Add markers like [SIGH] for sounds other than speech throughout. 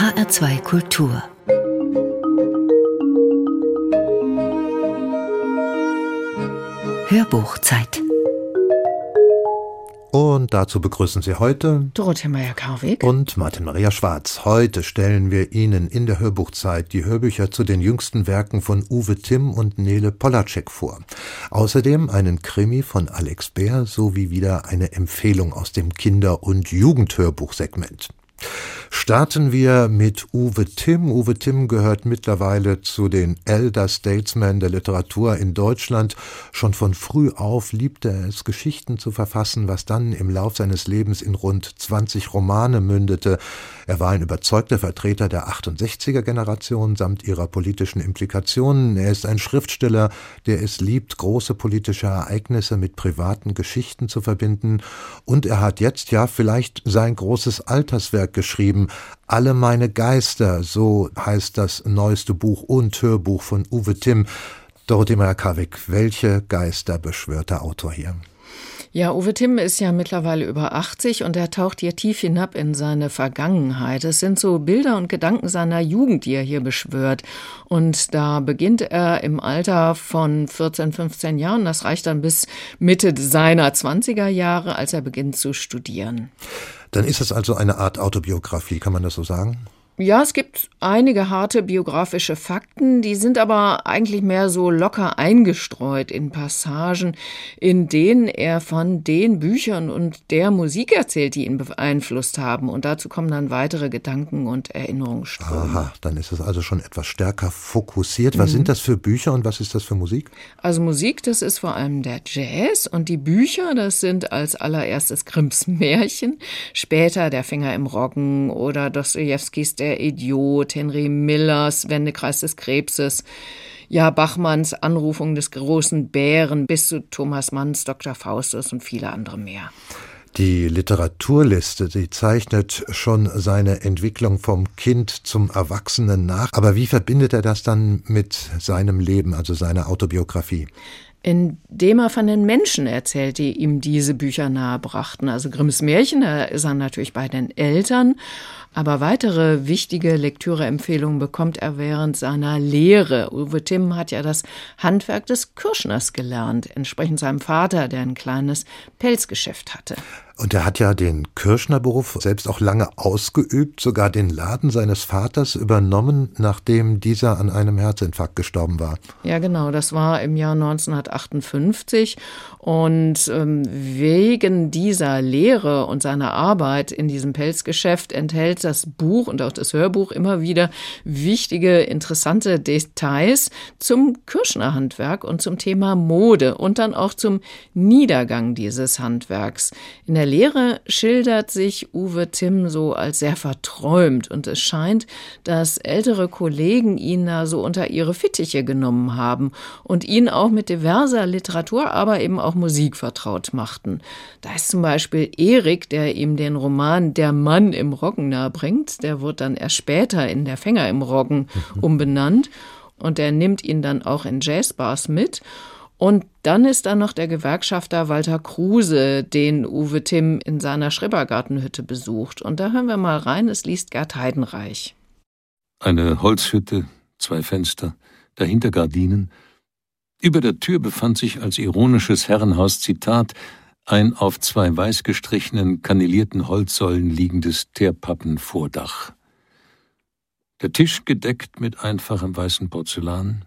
HR2 Kultur Hörbuchzeit und dazu begrüßen Sie heute Dorothea Meyer-Karwig und Martin Maria Schwarz. Heute stellen wir Ihnen in der Hörbuchzeit die Hörbücher zu den jüngsten Werken von Uwe Timm und Nele Polacek vor. Außerdem einen Krimi von Alex Bär sowie wieder eine Empfehlung aus dem Kinder- und Jugendhörbuchsegment. Starten wir mit Uwe Timm. Uwe Timm gehört mittlerweile zu den Elder Statesmen der Literatur in Deutschland. Schon von früh auf liebte er es, Geschichten zu verfassen, was dann im Lauf seines Lebens in rund 20 Romane mündete. Er war ein überzeugter Vertreter der 68er Generation samt ihrer politischen Implikationen. Er ist ein Schriftsteller, der es liebt, große politische Ereignisse mit privaten Geschichten zu verbinden. Und er hat jetzt ja vielleicht sein großes Alterswerk geschrieben. Alle meine Geister, so heißt das neueste Buch und Hörbuch von Uwe Timm. Dorothee Meyer-Karwig, welche Geister beschwört der Autor hier? Ja, Uwe Timm ist ja mittlerweile über 80 und er taucht hier tief hinab in seine Vergangenheit. Es sind so Bilder und Gedanken seiner Jugend, die er hier beschwört. Und da beginnt er im Alter von 14, 15 Jahren. Das reicht dann bis Mitte seiner 20er Jahre, als er beginnt zu studieren. Dann ist es also eine Art Autobiografie, kann man das so sagen? Ja, es gibt einige harte biografische Fakten, die sind aber eigentlich mehr so locker eingestreut in Passagen, in denen er von den Büchern und der Musik erzählt, die ihn beeinflusst haben. Und dazu kommen dann weitere Gedanken und Erinnerungsströme. Aha, dann ist es also schon etwas stärker fokussiert. Was mhm. sind das für Bücher und was ist das für Musik? Also Musik, das ist vor allem der Jazz und die Bücher, das sind als allererstes Grimms Märchen, später Der Finger im Roggen oder Dostojewskis Der der Idiot, Henry Millers Wendekreis des Krebses, ja, Bachmanns Anrufung des großen Bären bis zu Thomas Manns Dr. Faustus und viele andere mehr. Die Literaturliste, die zeichnet schon seine Entwicklung vom Kind zum Erwachsenen nach. Aber wie verbindet er das dann mit seinem Leben, also seiner Autobiografie? indem er von den Menschen erzählt, die ihm diese Bücher nahebrachten. Also Grimms Märchen, da ist er natürlich bei den Eltern aber weitere wichtige Lektüreempfehlungen bekommt er während seiner Lehre. Uwe Timm hat ja das Handwerk des Kirschners gelernt, entsprechend seinem Vater, der ein kleines Pelzgeschäft hatte. Und er hat ja den Kirschnerberuf selbst auch lange ausgeübt, sogar den Laden seines Vaters übernommen, nachdem dieser an einem Herzinfarkt gestorben war. Ja, genau, das war im Jahr 1958. Und ähm, wegen dieser Lehre und seiner Arbeit in diesem Pelzgeschäft enthält das Buch und auch das Hörbuch immer wieder wichtige, interessante Details zum Kirschnerhandwerk und zum Thema Mode und dann auch zum Niedergang dieses Handwerks. In der Lehre schildert sich Uwe Timm so als sehr verträumt und es scheint, dass ältere Kollegen ihn da so unter ihre Fittiche genommen haben und ihn auch mit diverser Literatur, aber eben auch Musik vertraut machten. Da ist zum Beispiel Erik, der ihm den Roman Der Mann im Roggen nahebringt. Der wird dann erst später in Der Fänger im Roggen [LAUGHS] umbenannt und er nimmt ihn dann auch in Jazzbars mit. Und dann ist da noch der Gewerkschafter Walter Kruse, den Uwe Timm in seiner Schrebergartenhütte besucht. Und da hören wir mal rein, es liest Gerd Heidenreich. Eine Holzhütte, zwei Fenster, dahinter Gardinen. Über der Tür befand sich als ironisches Herrenhaus-Zitat ein auf zwei weiß gestrichenen, kanalierten Holzsäulen liegendes Teerpappenvordach. Der Tisch gedeckt mit einfachem weißen Porzellan,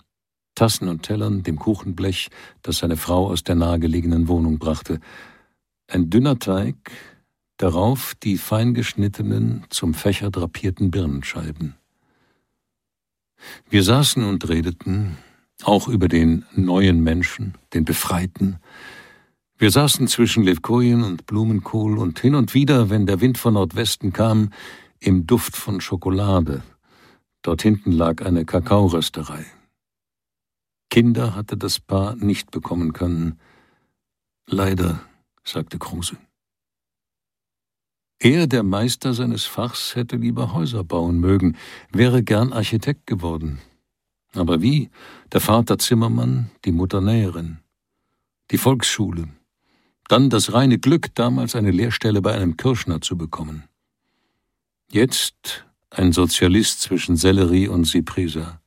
Tassen und Tellern, dem Kuchenblech, das seine Frau aus der nahegelegenen Wohnung brachte, ein dünner Teig, darauf die fein geschnittenen, zum Fächer drapierten Birnenscheiben. Wir saßen und redeten, auch über den neuen Menschen, den Befreiten. Wir saßen zwischen Levkojen und Blumenkohl und hin und wieder, wenn der Wind von Nordwesten kam, im Duft von Schokolade. Dort hinten lag eine Kakaorösterei. Kinder hatte das Paar nicht bekommen können. Leider, sagte Kruse. Er, der Meister seines Fachs, hätte lieber Häuser bauen mögen, wäre gern Architekt geworden. Aber wie? Der Vater Zimmermann, die Mutter Näherin. Die Volksschule. Dann das reine Glück, damals eine Lehrstelle bei einem Kirschner zu bekommen. Jetzt ein Sozialist zwischen Sellerie und Cyprisa.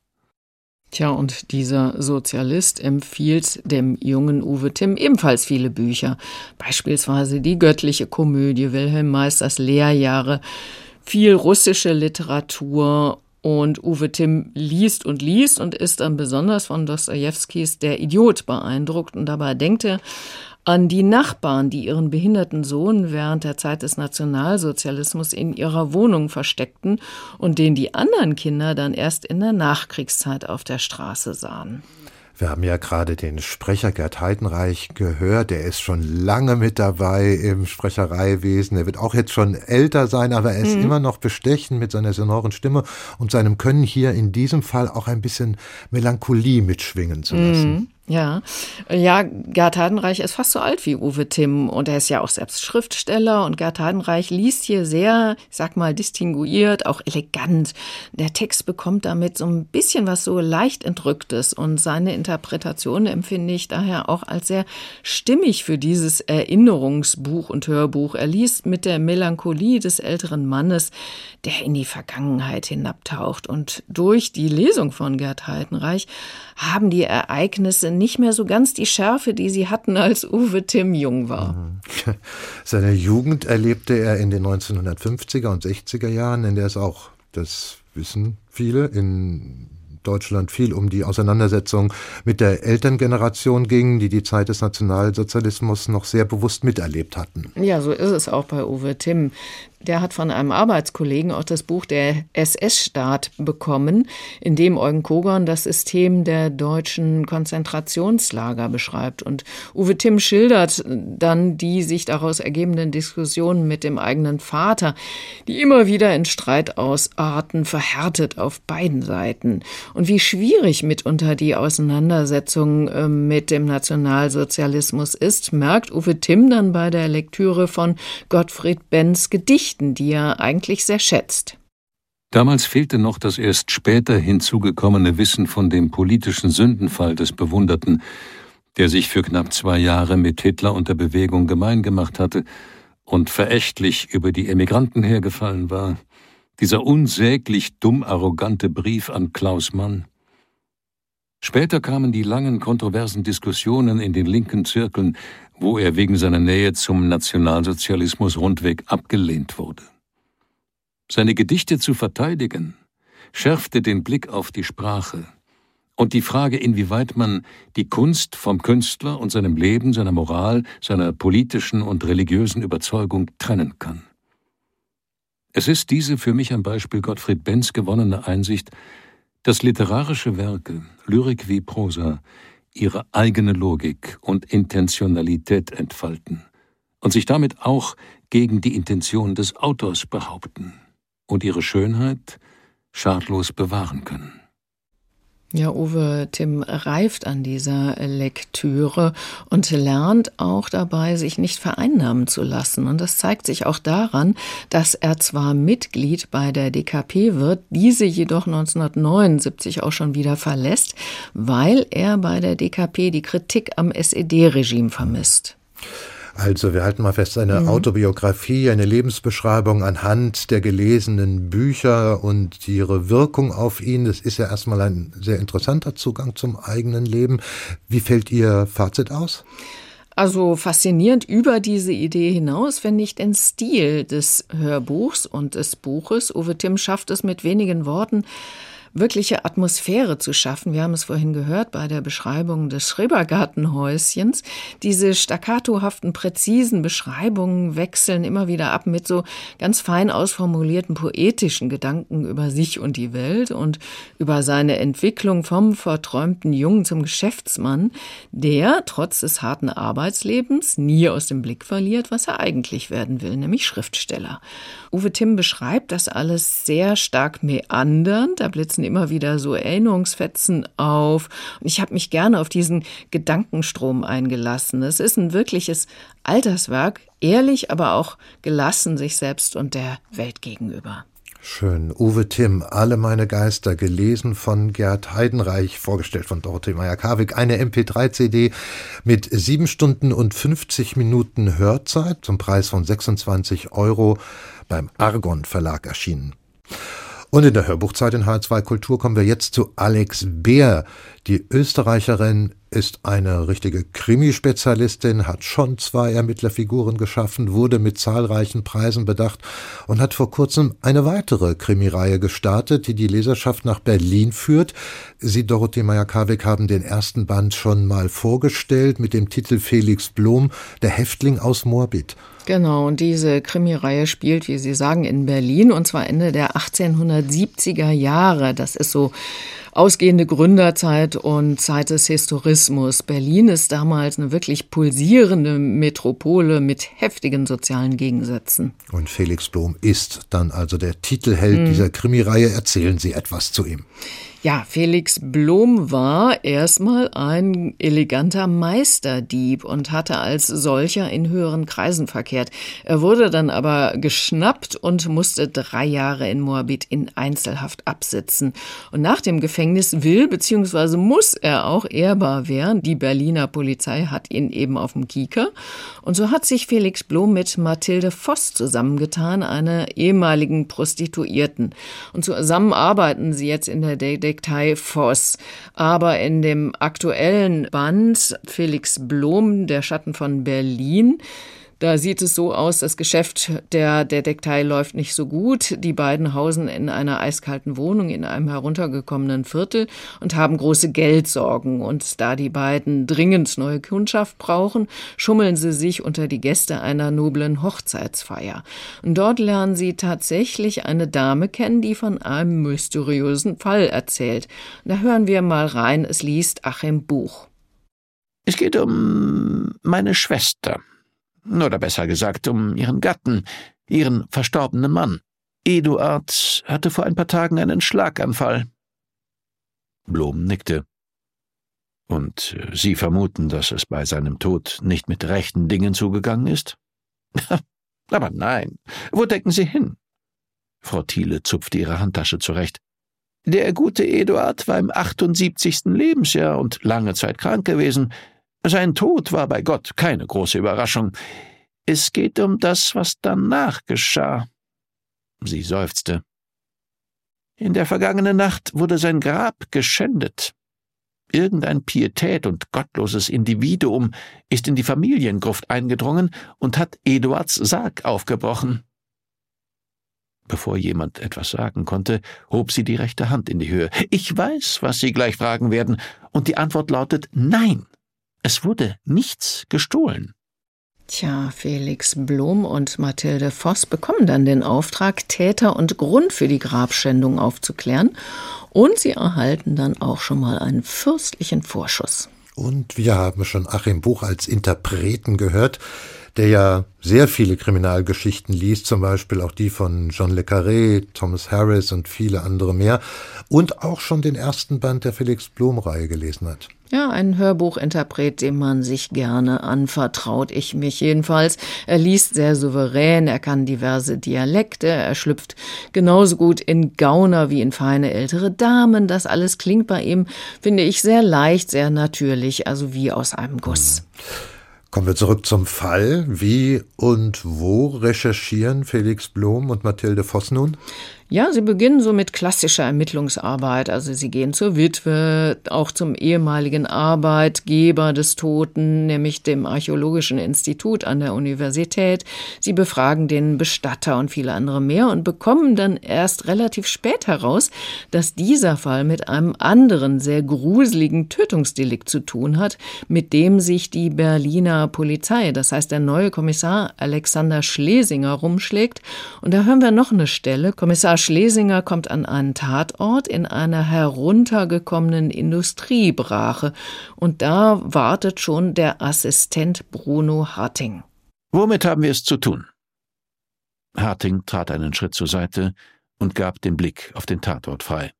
Tja, und dieser Sozialist empfiehlt dem jungen Uwe Timm ebenfalls viele Bücher, beispielsweise die göttliche Komödie, Wilhelm Meisters Lehrjahre, viel russische Literatur und Uwe Timm liest und liest und ist dann besonders von Dostojewskis Der Idiot beeindruckt. Und dabei denkt er an die Nachbarn, die ihren behinderten Sohn während der Zeit des Nationalsozialismus in ihrer Wohnung versteckten und den die anderen Kinder dann erst in der Nachkriegszeit auf der Straße sahen. Wir haben ja gerade den Sprecher Gerd Heidenreich gehört. Der ist schon lange mit dabei im Sprechereiwesen. Er wird auch jetzt schon älter sein, aber er ist mhm. immer noch bestechend mit seiner sonoren Stimme und seinem Können hier in diesem Fall auch ein bisschen Melancholie mitschwingen zu lassen. Mhm. Ja, ja, Gerd Heidenreich ist fast so alt wie Uwe Timm und er ist ja auch selbst Schriftsteller und Gerd Heidenreich liest hier sehr, ich sag mal, distinguiert, auch elegant. Der Text bekommt damit so ein bisschen was so leicht entrücktes und seine Interpretation empfinde ich daher auch als sehr stimmig für dieses Erinnerungsbuch und Hörbuch. Er liest mit der Melancholie des älteren Mannes, der in die Vergangenheit hinabtaucht und durch die Lesung von Gerd Heidenreich haben die Ereignisse nicht mehr so ganz die Schärfe, die sie hatten, als Uwe Timm jung war. [LAUGHS] Seine Jugend erlebte er in den 1950er und 60er Jahren, in der es auch, das wissen viele, in Deutschland viel um die Auseinandersetzung mit der Elterngeneration ging, die die Zeit des Nationalsozialismus noch sehr bewusst miterlebt hatten. Ja, so ist es auch bei Uwe Timm. Der hat von einem Arbeitskollegen auch das Buch Der SS-Staat bekommen, in dem Eugen Kogon das System der deutschen Konzentrationslager beschreibt. Und Uwe Timm schildert dann die sich daraus ergebenden Diskussionen mit dem eigenen Vater, die immer wieder in Streit ausarten, verhärtet auf beiden Seiten. Und wie schwierig mitunter die Auseinandersetzung äh, mit dem Nationalsozialismus ist, merkt Uwe Timm dann bei der Lektüre von Gottfried Benns Gedicht Geschichten, die er eigentlich sehr schätzt. Damals fehlte noch das erst später hinzugekommene Wissen von dem politischen Sündenfall des Bewunderten, der sich für knapp zwei Jahre mit Hitler und der Bewegung gemein gemacht hatte und verächtlich über die Emigranten hergefallen war, dieser unsäglich dumm arrogante Brief an Klaus Mann. Später kamen die langen kontroversen Diskussionen in den linken Zirkeln, wo er wegen seiner Nähe zum Nationalsozialismus rundweg abgelehnt wurde. Seine Gedichte zu verteidigen, schärfte den Blick auf die Sprache und die Frage, inwieweit man die Kunst vom Künstler und seinem Leben, seiner Moral, seiner politischen und religiösen Überzeugung trennen kann. Es ist diese für mich am Beispiel Gottfried Benz gewonnene Einsicht, dass literarische Werke, Lyrik wie Prosa, ihre eigene Logik und Intentionalität entfalten und sich damit auch gegen die Intention des Autors behaupten und ihre Schönheit schadlos bewahren können. Ja, Uwe Tim reift an dieser Lektüre und lernt auch dabei, sich nicht vereinnahmen zu lassen. Und das zeigt sich auch daran, dass er zwar Mitglied bei der DKP wird, diese jedoch 1979 auch schon wieder verlässt, weil er bei der DKP die Kritik am SED-Regime vermisst. Also wir halten mal fest, eine mhm. Autobiografie, eine Lebensbeschreibung anhand der gelesenen Bücher und ihre Wirkung auf ihn. Das ist ja erstmal ein sehr interessanter Zugang zum eigenen Leben. Wie fällt Ihr Fazit aus? Also faszinierend über diese Idee hinaus finde ich den Stil des Hörbuchs und des Buches. Uwe Timm schafft es mit wenigen Worten, wirkliche Atmosphäre zu schaffen. Wir haben es vorhin gehört bei der Beschreibung des Schrebergartenhäuschens. Diese staccatohaften, präzisen Beschreibungen wechseln immer wieder ab mit so ganz fein ausformulierten poetischen Gedanken über sich und die Welt und über seine Entwicklung vom verträumten Jungen zum Geschäftsmann, der trotz des harten Arbeitslebens nie aus dem Blick verliert, was er eigentlich werden will, nämlich Schriftsteller. Uwe Timm beschreibt das alles sehr stark meandernd. Da blitzen immer wieder so Erinnerungsfetzen auf. Und ich habe mich gerne auf diesen Gedankenstrom eingelassen. Es ist ein wirkliches Alterswerk, ehrlich, aber auch gelassen sich selbst und der Welt gegenüber. Schön. Uwe Timm, Alle meine Geister, gelesen von Gerd Heidenreich, vorgestellt von Dorothee Meyer-Karwig. Eine MP3-CD mit sieben Stunden und 50 Minuten Hörzeit zum Preis von 26 Euro beim Argon Verlag erschienen. Und in der Hörbuchzeit in H2 Kultur kommen wir jetzt zu Alex Beer. Die Österreicherin ist eine richtige Krimispezialistin, hat schon zwei Ermittlerfiguren geschaffen, wurde mit zahlreichen Preisen bedacht und hat vor kurzem eine weitere Krimireihe gestartet, die die Leserschaft nach Berlin führt. Sie, Dorothee Meyer-Karweg, haben den ersten Band schon mal vorgestellt mit dem Titel Felix Blom, der Häftling aus Moabit. Genau, und diese Krimireihe spielt, wie Sie sagen, in Berlin und zwar Ende der 1870er Jahre. Das ist so ausgehende Gründerzeit und Zeit des Historismus. Berlin ist damals eine wirklich pulsierende Metropole mit heftigen sozialen Gegensätzen. Und Felix Blom ist dann also der Titelheld mhm. dieser Krimireihe. Erzählen Sie etwas zu ihm. Ja, Felix Blom war erstmal ein eleganter Meisterdieb und hatte als solcher in höheren Kreisen verkehrt. Er wurde dann aber geschnappt und musste drei Jahre in Moabit in Einzelhaft absitzen. Und nach dem Gefängnis will bzw. muss er auch ehrbar werden. Die Berliner Polizei hat ihn eben auf dem Kieker. Und so hat sich Felix Blom mit Mathilde Voss zusammengetan, einer ehemaligen Prostituierten. Und zusammen arbeiten sie jetzt in der Day Detektei Voss. Aber in dem aktuellen Band Felix Blom, Der Schatten von Berlin, da sieht es so aus, das Geschäft der Detektei läuft nicht so gut. Die beiden hausen in einer eiskalten Wohnung in einem heruntergekommenen Viertel und haben große Geldsorgen. Und da die beiden dringend neue Kundschaft brauchen, schummeln sie sich unter die Gäste einer noblen Hochzeitsfeier. Und dort lernen sie tatsächlich eine Dame kennen, die von einem mysteriösen Fall erzählt. Da hören wir mal rein, es liest Achim Buch. Es geht um meine Schwester, oder besser gesagt um ihren Gatten, ihren verstorbenen Mann. Eduard hatte vor ein paar Tagen einen Schlaganfall. Blom nickte. Und äh, Sie vermuten, dass es bei seinem Tod nicht mit rechten Dingen zugegangen ist? [LAUGHS] Aber nein. Wo denken Sie hin? Frau Thiele zupfte ihre Handtasche zurecht. Der gute Eduard war im 78. Lebensjahr und lange Zeit krank gewesen. Sein Tod war bei Gott keine große Überraschung. Es geht um das, was danach geschah. Sie seufzte. In der vergangenen Nacht wurde sein Grab geschändet. Irgendein pietät und gottloses Individuum ist in die Familiengruft eingedrungen und hat Eduards Sarg aufgebrochen. Bevor jemand etwas sagen konnte, hob sie die rechte Hand in die Höhe. Ich weiß, was Sie gleich fragen werden, und die Antwort lautet Nein. Es wurde nichts gestohlen. Tja, Felix Blum und Mathilde Voss bekommen dann den Auftrag, Täter und Grund für die Grabschändung aufzuklären. Und sie erhalten dann auch schon mal einen fürstlichen Vorschuss. Und wir haben schon Achim Buch als Interpreten gehört, der ja sehr viele Kriminalgeschichten liest, zum Beispiel auch die von John Le Carré, Thomas Harris und viele andere mehr, und auch schon den ersten Band der Felix Blum-Reihe gelesen hat. Ja, ein Hörbuchinterpret, dem man sich gerne anvertraut, ich mich jedenfalls. Er liest sehr souverän, er kann diverse Dialekte, er schlüpft genauso gut in Gauner wie in feine ältere Damen. Das alles klingt bei ihm, finde ich, sehr leicht, sehr natürlich, also wie aus einem Guss. Mhm. Kommen wir zurück zum Fall. Wie und wo recherchieren Felix Blom und Mathilde Voss nun? Ja, sie beginnen so mit klassischer Ermittlungsarbeit. Also sie gehen zur Witwe, auch zum ehemaligen Arbeitgeber des Toten, nämlich dem Archäologischen Institut an der Universität. Sie befragen den Bestatter und viele andere mehr und bekommen dann erst relativ spät heraus, dass dieser Fall mit einem anderen, sehr gruseligen Tötungsdelikt zu tun hat, mit dem sich die Berliner Polizei, das heißt der neue Kommissar Alexander Schlesinger, rumschlägt. Und da hören wir noch eine Stelle. Kommissar Schlesinger kommt an einen Tatort in einer heruntergekommenen Industriebrache und da wartet schon der Assistent Bruno Harting. Womit haben wir es zu tun? Harting trat einen Schritt zur Seite und gab den Blick auf den Tatort frei.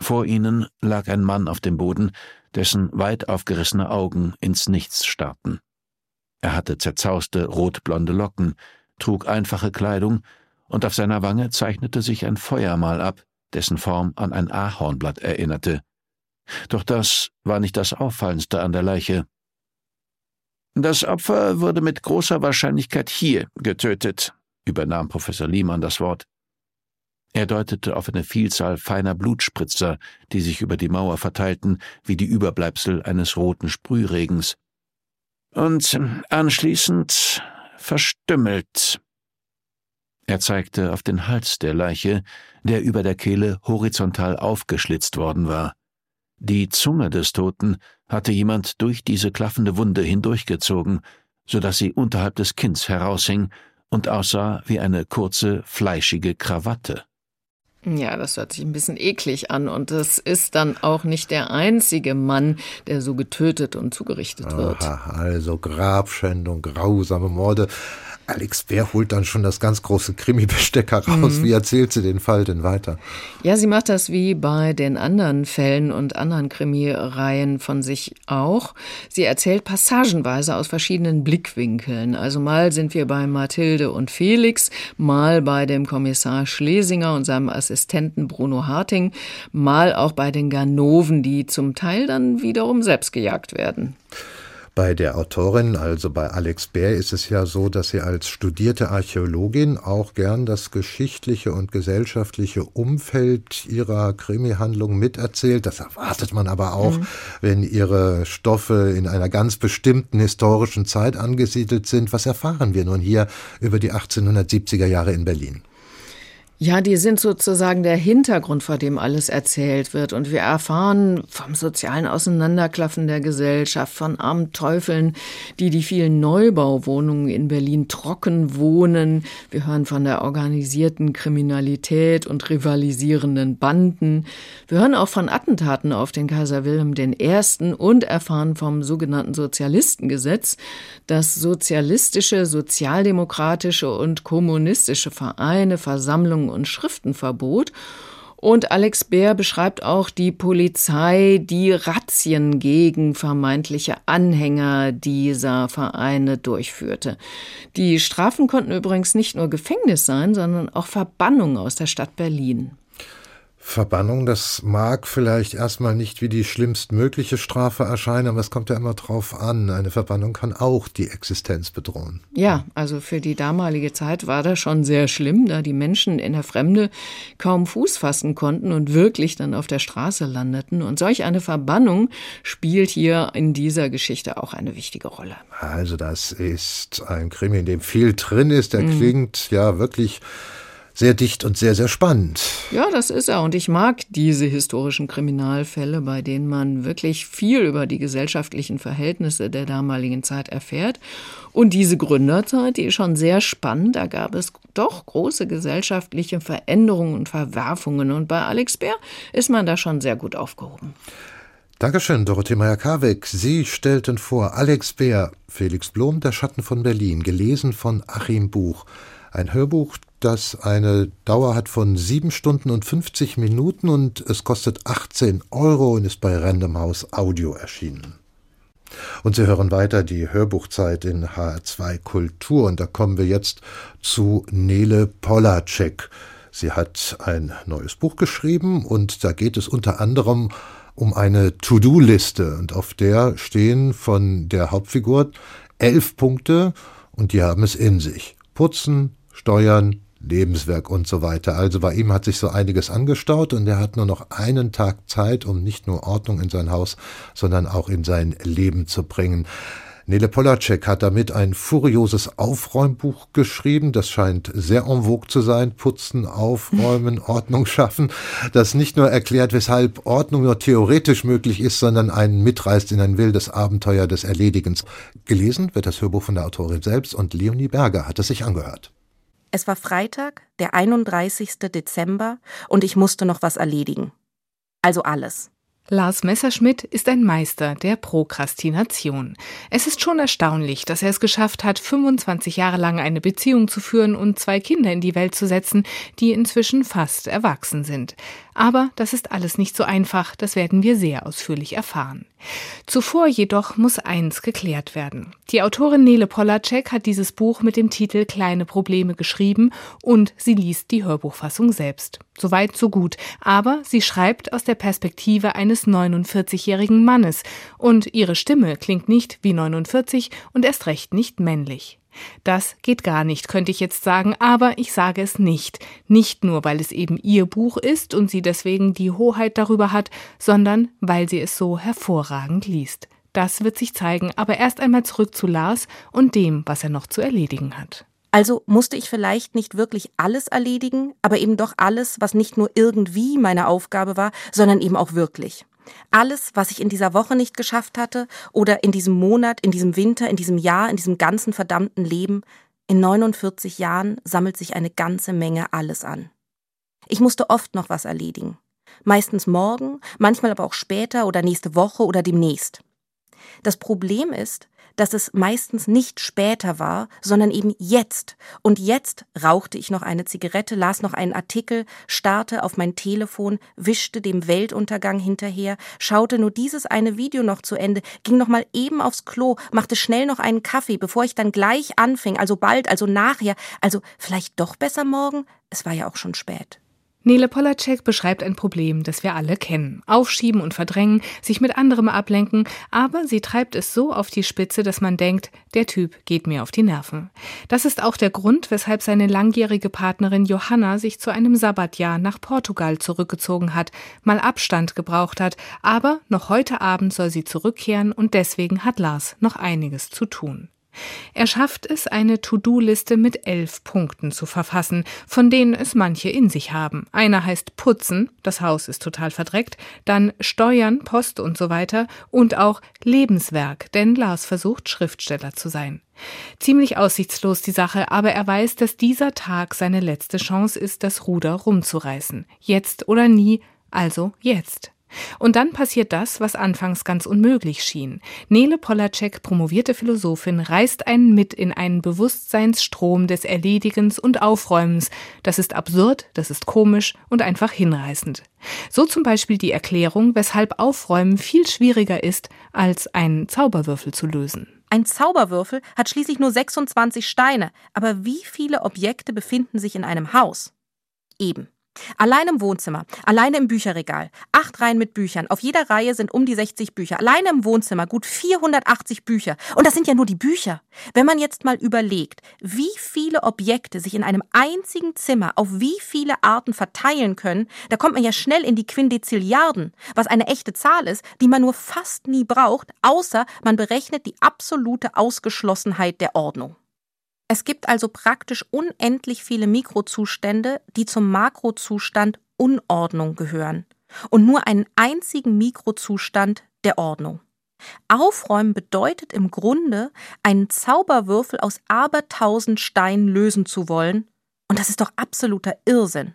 Vor ihnen lag ein Mann auf dem Boden, dessen weit aufgerissene Augen ins Nichts starrten. Er hatte zerzauste rotblonde Locken, trug einfache Kleidung und auf seiner Wange zeichnete sich ein Feuermal ab, dessen Form an ein Ahornblatt erinnerte. Doch das war nicht das Auffallendste an der Leiche. Das Opfer wurde mit großer Wahrscheinlichkeit hier getötet, übernahm Professor Liemann das Wort. Er deutete auf eine Vielzahl feiner Blutspritzer, die sich über die Mauer verteilten, wie die Überbleibsel eines roten Sprühregens. Und anschließend verstümmelt. Er zeigte auf den Hals der Leiche, der über der Kehle horizontal aufgeschlitzt worden war. Die Zunge des Toten hatte jemand durch diese klaffende Wunde hindurchgezogen, so dass sie unterhalb des Kinns heraushing und aussah wie eine kurze, fleischige Krawatte. Ja, das hört sich ein bisschen eklig an und es ist dann auch nicht der einzige Mann, der so getötet und zugerichtet wird. Aha, also Grabschändung, grausame Morde. Alex Bär holt dann schon das ganz große Krimi-Besteck heraus. Mhm. Wie erzählt sie den Fall denn weiter? Ja, sie macht das wie bei den anderen Fällen und anderen Krimireihen von sich auch. Sie erzählt passagenweise aus verschiedenen Blickwinkeln. Also mal sind wir bei Mathilde und Felix, mal bei dem Kommissar Schlesinger und seinem Assistenten Bruno Harting, mal auch bei den Ganoven, die zum Teil dann wiederum selbst gejagt werden. Bei der Autorin, also bei Alex Bär, ist es ja so, dass sie als studierte Archäologin auch gern das geschichtliche und gesellschaftliche Umfeld ihrer Krimi-Handlung miterzählt. Das erwartet man aber auch, mhm. wenn ihre Stoffe in einer ganz bestimmten historischen Zeit angesiedelt sind. Was erfahren wir nun hier über die 1870er Jahre in Berlin? Ja, die sind sozusagen der Hintergrund, vor dem alles erzählt wird. Und wir erfahren vom sozialen Auseinanderklaffen der Gesellschaft, von armen Teufeln, die die vielen Neubauwohnungen in Berlin trocken wohnen. Wir hören von der organisierten Kriminalität und rivalisierenden Banden. Wir hören auch von Attentaten auf den Kaiser Wilhelm I. und erfahren vom sogenannten Sozialistengesetz, das sozialistische, sozialdemokratische und kommunistische Vereine, Versammlungen und Schriftenverbot. Und Alex Bär beschreibt auch die Polizei, die Razzien gegen vermeintliche Anhänger dieser Vereine durchführte. Die Strafen konnten übrigens nicht nur Gefängnis sein, sondern auch Verbannung aus der Stadt Berlin. Verbannung, das mag vielleicht erstmal nicht wie die schlimmstmögliche Strafe erscheinen, aber es kommt ja immer drauf an. Eine Verbannung kann auch die Existenz bedrohen. Ja, also für die damalige Zeit war das schon sehr schlimm, da die Menschen in der Fremde kaum Fuß fassen konnten und wirklich dann auf der Straße landeten. Und solch eine Verbannung spielt hier in dieser Geschichte auch eine wichtige Rolle. Also das ist ein Krimi, in dem viel drin ist. Der mhm. klingt ja wirklich sehr dicht und sehr, sehr spannend. Ja, das ist er. Und ich mag diese historischen Kriminalfälle, bei denen man wirklich viel über die gesellschaftlichen Verhältnisse der damaligen Zeit erfährt. Und diese Gründerzeit, die ist schon sehr spannend. Da gab es doch große gesellschaftliche Veränderungen und Verwerfungen. Und bei Alex Bär ist man da schon sehr gut aufgehoben. Dankeschön, Dorothee Meyer-Karweck. Sie stellten vor Alex Bär, Felix Blom, Der Schatten von Berlin, gelesen von Achim Buch. Ein Hörbuch, das eine Dauer hat von sieben Stunden und 50 Minuten und es kostet 18 Euro und ist bei Random House Audio erschienen. Und Sie hören weiter die Hörbuchzeit in HR2 Kultur und da kommen wir jetzt zu Nele Polacek. Sie hat ein neues Buch geschrieben und da geht es unter anderem um eine To-Do-Liste und auf der stehen von der Hauptfigur elf Punkte und die haben es in sich. Putzen, Steuern, Lebenswerk und so weiter. Also bei ihm hat sich so einiges angestaut und er hat nur noch einen Tag Zeit, um nicht nur Ordnung in sein Haus, sondern auch in sein Leben zu bringen. Nele Polacek hat damit ein furioses Aufräumbuch geschrieben. Das scheint sehr en vogue zu sein. Putzen, aufräumen, [LAUGHS] Ordnung schaffen. Das nicht nur erklärt, weshalb Ordnung nur theoretisch möglich ist, sondern einen mitreißt in ein wildes Abenteuer des Erledigens. Gelesen wird das Hörbuch von der Autorin selbst und Leonie Berger hat es sich angehört. Es war Freitag, der 31. Dezember, und ich musste noch was erledigen. Also alles. Lars Messerschmidt ist ein Meister der Prokrastination. Es ist schon erstaunlich, dass er es geschafft hat, 25 Jahre lang eine Beziehung zu führen und zwei Kinder in die Welt zu setzen, die inzwischen fast erwachsen sind. Aber das ist alles nicht so einfach, das werden wir sehr ausführlich erfahren. Zuvor jedoch muss eins geklärt werden. Die Autorin Nele Polacek hat dieses Buch mit dem Titel Kleine Probleme geschrieben und sie liest die Hörbuchfassung selbst. Soweit, so gut. Aber sie schreibt aus der Perspektive eines 49-jährigen Mannes und ihre Stimme klingt nicht wie 49 und erst recht nicht männlich. Das geht gar nicht, könnte ich jetzt sagen, aber ich sage es nicht. Nicht nur, weil es eben ihr Buch ist und sie deswegen die Hoheit darüber hat, sondern weil sie es so hervorragend liest. Das wird sich zeigen, aber erst einmal zurück zu Lars und dem, was er noch zu erledigen hat. Also musste ich vielleicht nicht wirklich alles erledigen, aber eben doch alles, was nicht nur irgendwie meine Aufgabe war, sondern eben auch wirklich. Alles, was ich in dieser Woche nicht geschafft hatte oder in diesem Monat, in diesem Winter, in diesem Jahr, in diesem ganzen verdammten Leben, in 49 Jahren sammelt sich eine ganze Menge alles an. Ich musste oft noch was erledigen. Meistens morgen, manchmal aber auch später oder nächste Woche oder demnächst. Das Problem ist, dass es meistens nicht später war, sondern eben jetzt. Und jetzt rauchte ich noch eine Zigarette, las noch einen Artikel, starrte auf mein Telefon, wischte dem Weltuntergang hinterher, schaute nur dieses eine Video noch zu Ende, ging noch mal eben aufs Klo, machte schnell noch einen Kaffee, bevor ich dann gleich anfing, also bald, also nachher, also vielleicht doch besser morgen? Es war ja auch schon spät. Nele Polacek beschreibt ein Problem, das wir alle kennen. Aufschieben und verdrängen, sich mit anderem ablenken, aber sie treibt es so auf die Spitze, dass man denkt, der Typ geht mir auf die Nerven. Das ist auch der Grund, weshalb seine langjährige Partnerin Johanna sich zu einem Sabbatjahr nach Portugal zurückgezogen hat, mal Abstand gebraucht hat, aber noch heute Abend soll sie zurückkehren und deswegen hat Lars noch einiges zu tun. Er schafft es, eine To-Do-Liste mit elf Punkten zu verfassen, von denen es manche in sich haben. Einer heißt Putzen, das Haus ist total verdreckt, dann Steuern, Post und so weiter und auch Lebenswerk, denn Lars versucht, Schriftsteller zu sein. Ziemlich aussichtslos die Sache, aber er weiß, dass dieser Tag seine letzte Chance ist, das Ruder rumzureißen. Jetzt oder nie, also jetzt. Und dann passiert das, was anfangs ganz unmöglich schien. Nele Polacek, promovierte Philosophin, reißt einen mit in einen Bewusstseinsstrom des Erledigens und Aufräumens. Das ist absurd, das ist komisch und einfach hinreißend. So zum Beispiel die Erklärung, weshalb Aufräumen viel schwieriger ist, als einen Zauberwürfel zu lösen. Ein Zauberwürfel hat schließlich nur 26 Steine, aber wie viele Objekte befinden sich in einem Haus? Eben. Allein im Wohnzimmer, alleine im Bücherregal, acht Reihen mit Büchern, auf jeder Reihe sind um die 60 Bücher, alleine im Wohnzimmer gut 480 Bücher. Und das sind ja nur die Bücher. Wenn man jetzt mal überlegt, wie viele Objekte sich in einem einzigen Zimmer auf wie viele Arten verteilen können, da kommt man ja schnell in die Quindezilliarden, was eine echte Zahl ist, die man nur fast nie braucht, außer man berechnet die absolute Ausgeschlossenheit der Ordnung. Es gibt also praktisch unendlich viele Mikrozustände, die zum Makrozustand Unordnung gehören und nur einen einzigen Mikrozustand der Ordnung. Aufräumen bedeutet im Grunde, einen Zauberwürfel aus abertausend Steinen lösen zu wollen, und das ist doch absoluter Irrsinn.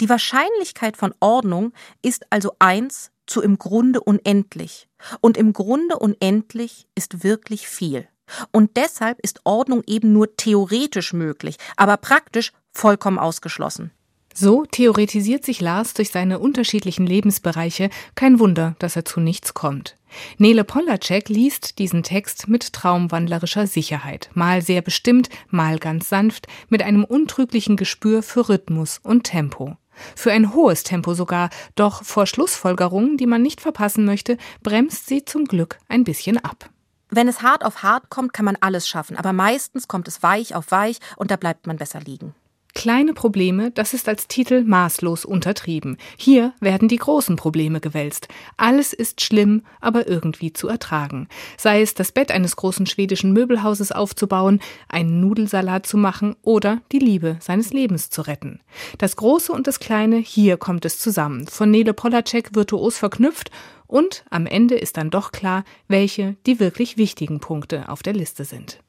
Die Wahrscheinlichkeit von Ordnung ist also eins zu im Grunde unendlich, und im Grunde unendlich ist wirklich viel. Und deshalb ist Ordnung eben nur theoretisch möglich, aber praktisch vollkommen ausgeschlossen. So theoretisiert sich Lars durch seine unterschiedlichen Lebensbereiche. Kein Wunder, dass er zu nichts kommt. Nele Polacek liest diesen Text mit traumwandlerischer Sicherheit, mal sehr bestimmt, mal ganz sanft, mit einem untrüglichen Gespür für Rhythmus und Tempo. Für ein hohes Tempo sogar, doch vor Schlussfolgerungen, die man nicht verpassen möchte, bremst sie zum Glück ein bisschen ab. Wenn es hart auf hart kommt, kann man alles schaffen, aber meistens kommt es weich auf weich und da bleibt man besser liegen. Kleine Probleme, das ist als Titel maßlos untertrieben. Hier werden die großen Probleme gewälzt. Alles ist schlimm, aber irgendwie zu ertragen. Sei es das Bett eines großen schwedischen Möbelhauses aufzubauen, einen Nudelsalat zu machen oder die Liebe seines Lebens zu retten. Das Große und das Kleine, hier kommt es zusammen. Von Nele Polacek virtuos verknüpft und am Ende ist dann doch klar, welche die wirklich wichtigen Punkte auf der Liste sind.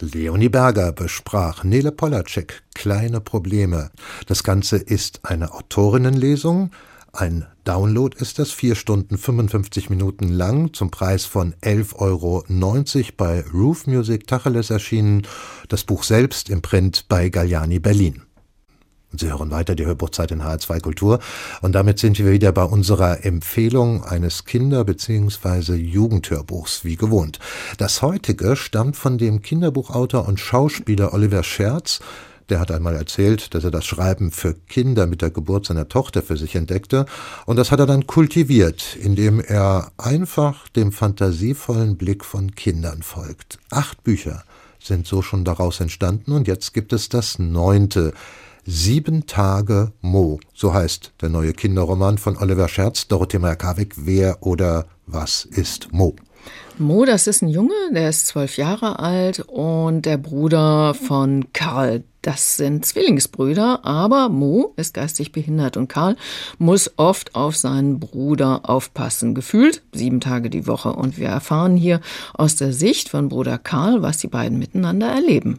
Leonie Berger besprach Nele Polacek Kleine Probleme. Das Ganze ist eine Autorinnenlesung. Ein Download ist es, vier Stunden 55 Minuten lang, zum Preis von 11,90 Euro bei Roof Music Tacheles erschienen. Das Buch selbst im Print bei Galliani Berlin. Sie hören weiter die Hörbuchzeit in HR2 Kultur. Und damit sind wir wieder bei unserer Empfehlung eines Kinder- bzw. Jugendhörbuchs, wie gewohnt. Das heutige stammt von dem Kinderbuchautor und Schauspieler Oliver Scherz. Der hat einmal erzählt, dass er das Schreiben für Kinder mit der Geburt seiner Tochter für sich entdeckte. Und das hat er dann kultiviert, indem er einfach dem fantasievollen Blick von Kindern folgt. Acht Bücher sind so schon daraus entstanden und jetzt gibt es das neunte. Sieben Tage Mo, so heißt der neue Kinderroman von Oliver Scherz, Dorothee Merkavik, Wer oder was ist Mo? Mo, das ist ein Junge, der ist zwölf Jahre alt und der Bruder von Karl. Das sind Zwillingsbrüder, aber Mo ist geistig behindert und Karl muss oft auf seinen Bruder aufpassen. Gefühlt sieben Tage die Woche. Und wir erfahren hier aus der Sicht von Bruder Karl, was die beiden miteinander erleben.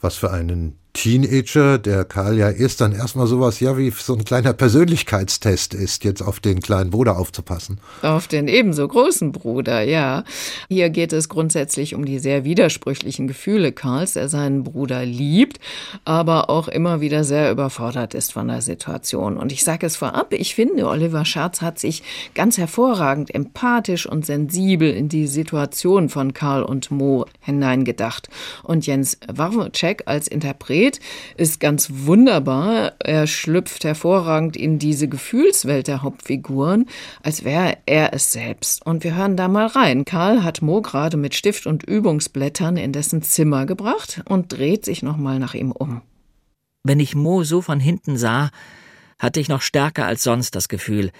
Was für einen Teenager, der Karl ja ist, dann erstmal sowas, ja, wie so ein kleiner Persönlichkeitstest ist, jetzt auf den kleinen Bruder aufzupassen. Auf den ebenso großen Bruder, ja. Hier geht es grundsätzlich um die sehr widersprüchlichen Gefühle Karls, der seinen Bruder liebt, aber auch immer wieder sehr überfordert ist von der Situation. Und ich sage es vorab, ich finde, Oliver Schatz hat sich ganz hervorragend empathisch und sensibel in die Situation von Karl und Mo hineingedacht. Und Jens Warwczek als Interpret ist ganz wunderbar. Er schlüpft hervorragend in diese Gefühlswelt der Hauptfiguren, als wäre er es selbst. Und wir hören da mal rein. Karl hat Mo gerade mit Stift und Übungsblättern in dessen Zimmer gebracht und dreht sich nochmal nach ihm um. Wenn ich Mo so von hinten sah, hatte ich noch stärker als sonst das Gefühl,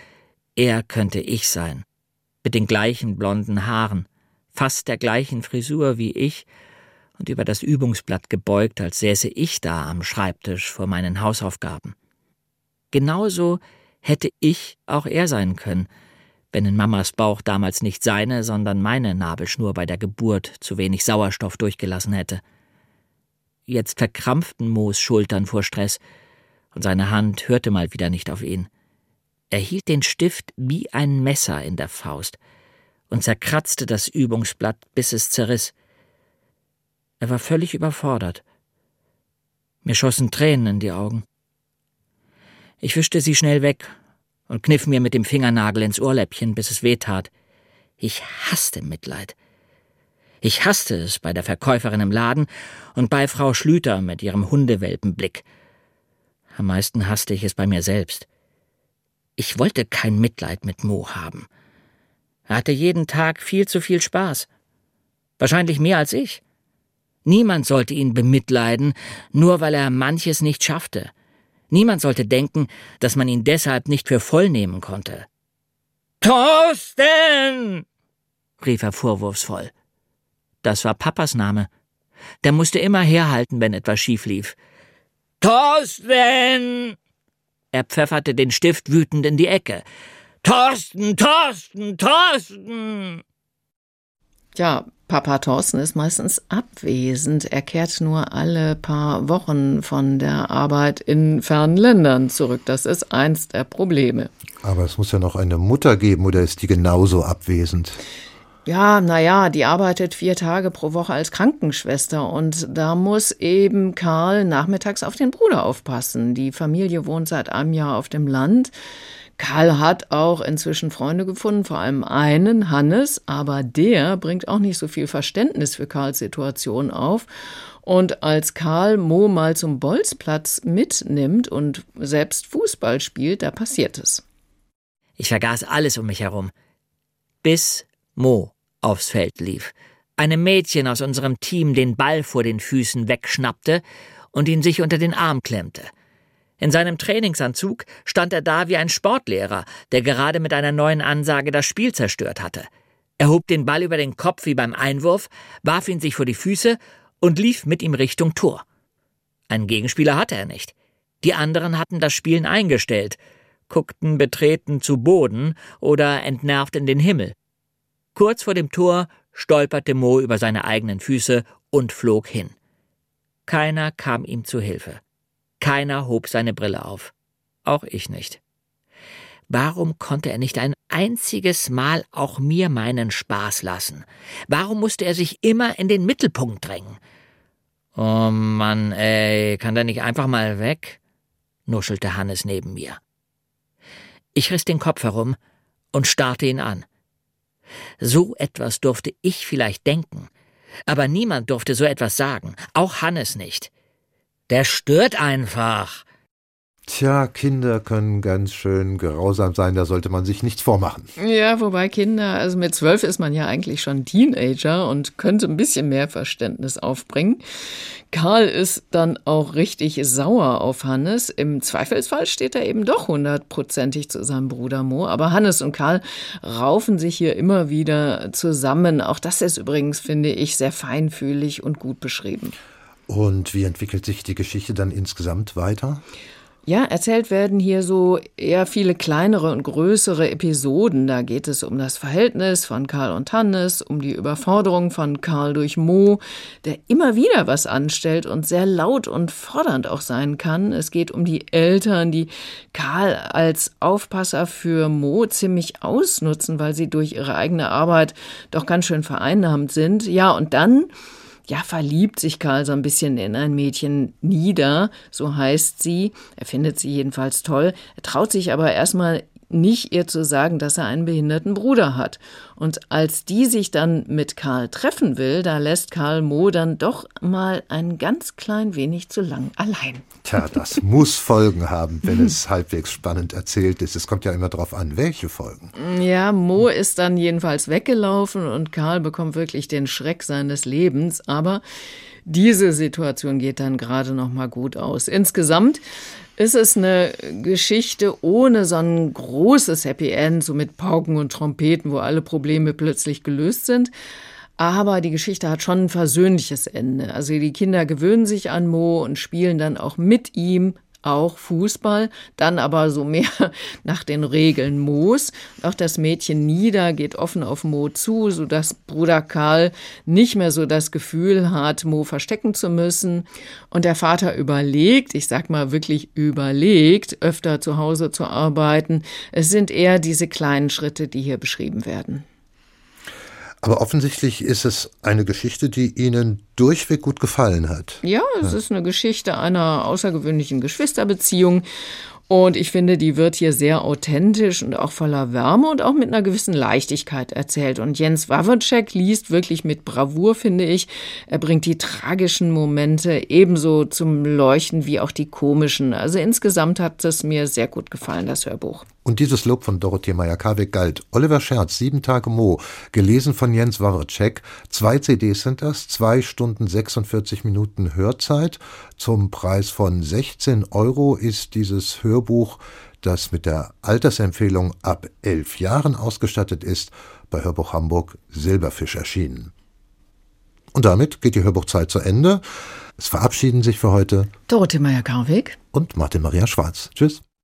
er könnte ich sein. Mit den gleichen blonden Haaren, fast der gleichen Frisur wie ich und über das Übungsblatt gebeugt, als säße ich da am Schreibtisch vor meinen Hausaufgaben. Genauso hätte ich auch er sein können, wenn in Mamas Bauch damals nicht seine, sondern meine Nabelschnur bei der Geburt zu wenig Sauerstoff durchgelassen hätte. Jetzt verkrampften Moos Schultern vor Stress, und seine Hand hörte mal wieder nicht auf ihn. Er hielt den Stift wie ein Messer in der Faust und zerkratzte das Übungsblatt, bis es zerriss. Er war völlig überfordert. Mir schossen Tränen in die Augen. Ich wischte sie schnell weg und kniff mir mit dem Fingernagel ins Ohrläppchen, bis es weh tat. Ich hasste Mitleid. Ich hasste es bei der Verkäuferin im Laden und bei Frau Schlüter mit ihrem Hundewelpenblick. Am meisten hasste ich es bei mir selbst. Ich wollte kein Mitleid mit Mo haben. Er hatte jeden Tag viel zu viel Spaß. Wahrscheinlich mehr als ich. Niemand sollte ihn bemitleiden, nur weil er manches nicht schaffte. Niemand sollte denken, dass man ihn deshalb nicht für voll nehmen konnte. Thorsten! rief er vorwurfsvoll. Das war Papas Name. Der musste immer herhalten, wenn etwas schief lief. Thorsten! Er pfefferte den Stift wütend in die Ecke. Thorsten, Thorsten, Thorsten! Ja, Papa Thorsten ist meistens abwesend. Er kehrt nur alle paar Wochen von der Arbeit in fernen Ländern zurück. Das ist eins der Probleme. Aber es muss ja noch eine Mutter geben, oder ist die genauso abwesend? Ja, naja, die arbeitet vier Tage pro Woche als Krankenschwester und da muss eben Karl nachmittags auf den Bruder aufpassen. Die Familie wohnt seit einem Jahr auf dem Land. Karl hat auch inzwischen Freunde gefunden, vor allem einen, Hannes, aber der bringt auch nicht so viel Verständnis für Karls Situation auf. Und als Karl Mo mal zum Bolzplatz mitnimmt und selbst Fußball spielt, da passiert es. Ich vergaß alles um mich herum. Bis Mo aufs Feld lief, einem Mädchen aus unserem Team den Ball vor den Füßen wegschnappte und ihn sich unter den Arm klemmte. In seinem Trainingsanzug stand er da wie ein Sportlehrer, der gerade mit einer neuen Ansage das Spiel zerstört hatte. Er hob den Ball über den Kopf wie beim Einwurf, warf ihn sich vor die Füße und lief mit ihm Richtung Tor. Einen Gegenspieler hatte er nicht. Die anderen hatten das Spielen eingestellt, guckten betreten zu Boden oder entnervt in den Himmel. Kurz vor dem Tor stolperte Mo über seine eigenen Füße und flog hin. Keiner kam ihm zu Hilfe. Keiner hob seine Brille auf. Auch ich nicht. Warum konnte er nicht ein einziges Mal auch mir meinen Spaß lassen? Warum musste er sich immer in den Mittelpunkt drängen? Oh Mann, ey, kann der nicht einfach mal weg? nuschelte Hannes neben mir. Ich riss den Kopf herum und starrte ihn an. So etwas durfte ich vielleicht denken, aber niemand durfte so etwas sagen, auch Hannes nicht. Der stört einfach. Tja, Kinder können ganz schön grausam sein, da sollte man sich nichts vormachen. Ja, wobei Kinder, also mit zwölf ist man ja eigentlich schon Teenager und könnte ein bisschen mehr Verständnis aufbringen. Karl ist dann auch richtig sauer auf Hannes. Im Zweifelsfall steht er eben doch hundertprozentig zu seinem Bruder Mo. Aber Hannes und Karl raufen sich hier immer wieder zusammen. Auch das ist übrigens, finde ich, sehr feinfühlig und gut beschrieben. Und wie entwickelt sich die Geschichte dann insgesamt weiter? Ja, erzählt werden hier so eher viele kleinere und größere Episoden. Da geht es um das Verhältnis von Karl und Hannes, um die Überforderung von Karl durch Mo, der immer wieder was anstellt und sehr laut und fordernd auch sein kann. Es geht um die Eltern, die Karl als Aufpasser für Mo ziemlich ausnutzen, weil sie durch ihre eigene Arbeit doch ganz schön vereinnahmt sind. Ja, und dann ja, verliebt sich Karl so ein bisschen in ein Mädchen nieder, so heißt sie. Er findet sie jedenfalls toll. Er traut sich aber erstmal nicht ihr zu sagen, dass er einen behinderten Bruder hat. Und als die sich dann mit Karl treffen will, da lässt Karl Mo dann doch mal ein ganz klein wenig zu lang allein. Tja, das [LAUGHS] muss Folgen haben, wenn [LAUGHS] es halbwegs spannend erzählt ist. Es kommt ja immer darauf an, welche Folgen. Ja, Mo ist dann jedenfalls weggelaufen und Karl bekommt wirklich den Schreck seines Lebens. Aber diese Situation geht dann gerade noch mal gut aus. Insgesamt ist es eine Geschichte ohne so ein großes Happy End, so mit Pauken und Trompeten, wo alle Probleme plötzlich gelöst sind. Aber die Geschichte hat schon ein versöhnliches Ende. Also die Kinder gewöhnen sich an Mo und spielen dann auch mit ihm auch Fußball, dann aber so mehr [LAUGHS] nach den Regeln Moos. Auch das Mädchen Nieder geht offen auf Mo zu, sodass Bruder Karl nicht mehr so das Gefühl hat, Mo verstecken zu müssen. Und der Vater überlegt, ich sag mal wirklich überlegt, öfter zu Hause zu arbeiten. Es sind eher diese kleinen Schritte, die hier beschrieben werden. Aber offensichtlich ist es eine Geschichte, die Ihnen durchweg gut gefallen hat. Ja, es ja. ist eine Geschichte einer außergewöhnlichen Geschwisterbeziehung. Und ich finde, die wird hier sehr authentisch und auch voller Wärme und auch mit einer gewissen Leichtigkeit erzählt. Und Jens Wawrcek liest wirklich mit Bravour, finde ich. Er bringt die tragischen Momente ebenso zum Leuchten wie auch die komischen. Also insgesamt hat es mir sehr gut gefallen, das Hörbuch. Und dieses Lob von Dorothee Meyer-Karweg galt. Oliver Scherz, Sieben Tage Mo, gelesen von Jens Wawrcek. Zwei CDs sind das, zwei Stunden 46 Minuten Hörzeit. Zum Preis von 16 Euro ist dieses Hörbuch, das mit der Altersempfehlung ab elf Jahren ausgestattet ist, bei Hörbuch Hamburg Silberfisch erschienen. Und damit geht die Hörbuchzeit zu Ende. Es verabschieden sich für heute Dorothee Meyer-Karweg und Martin Maria Schwarz. Tschüss.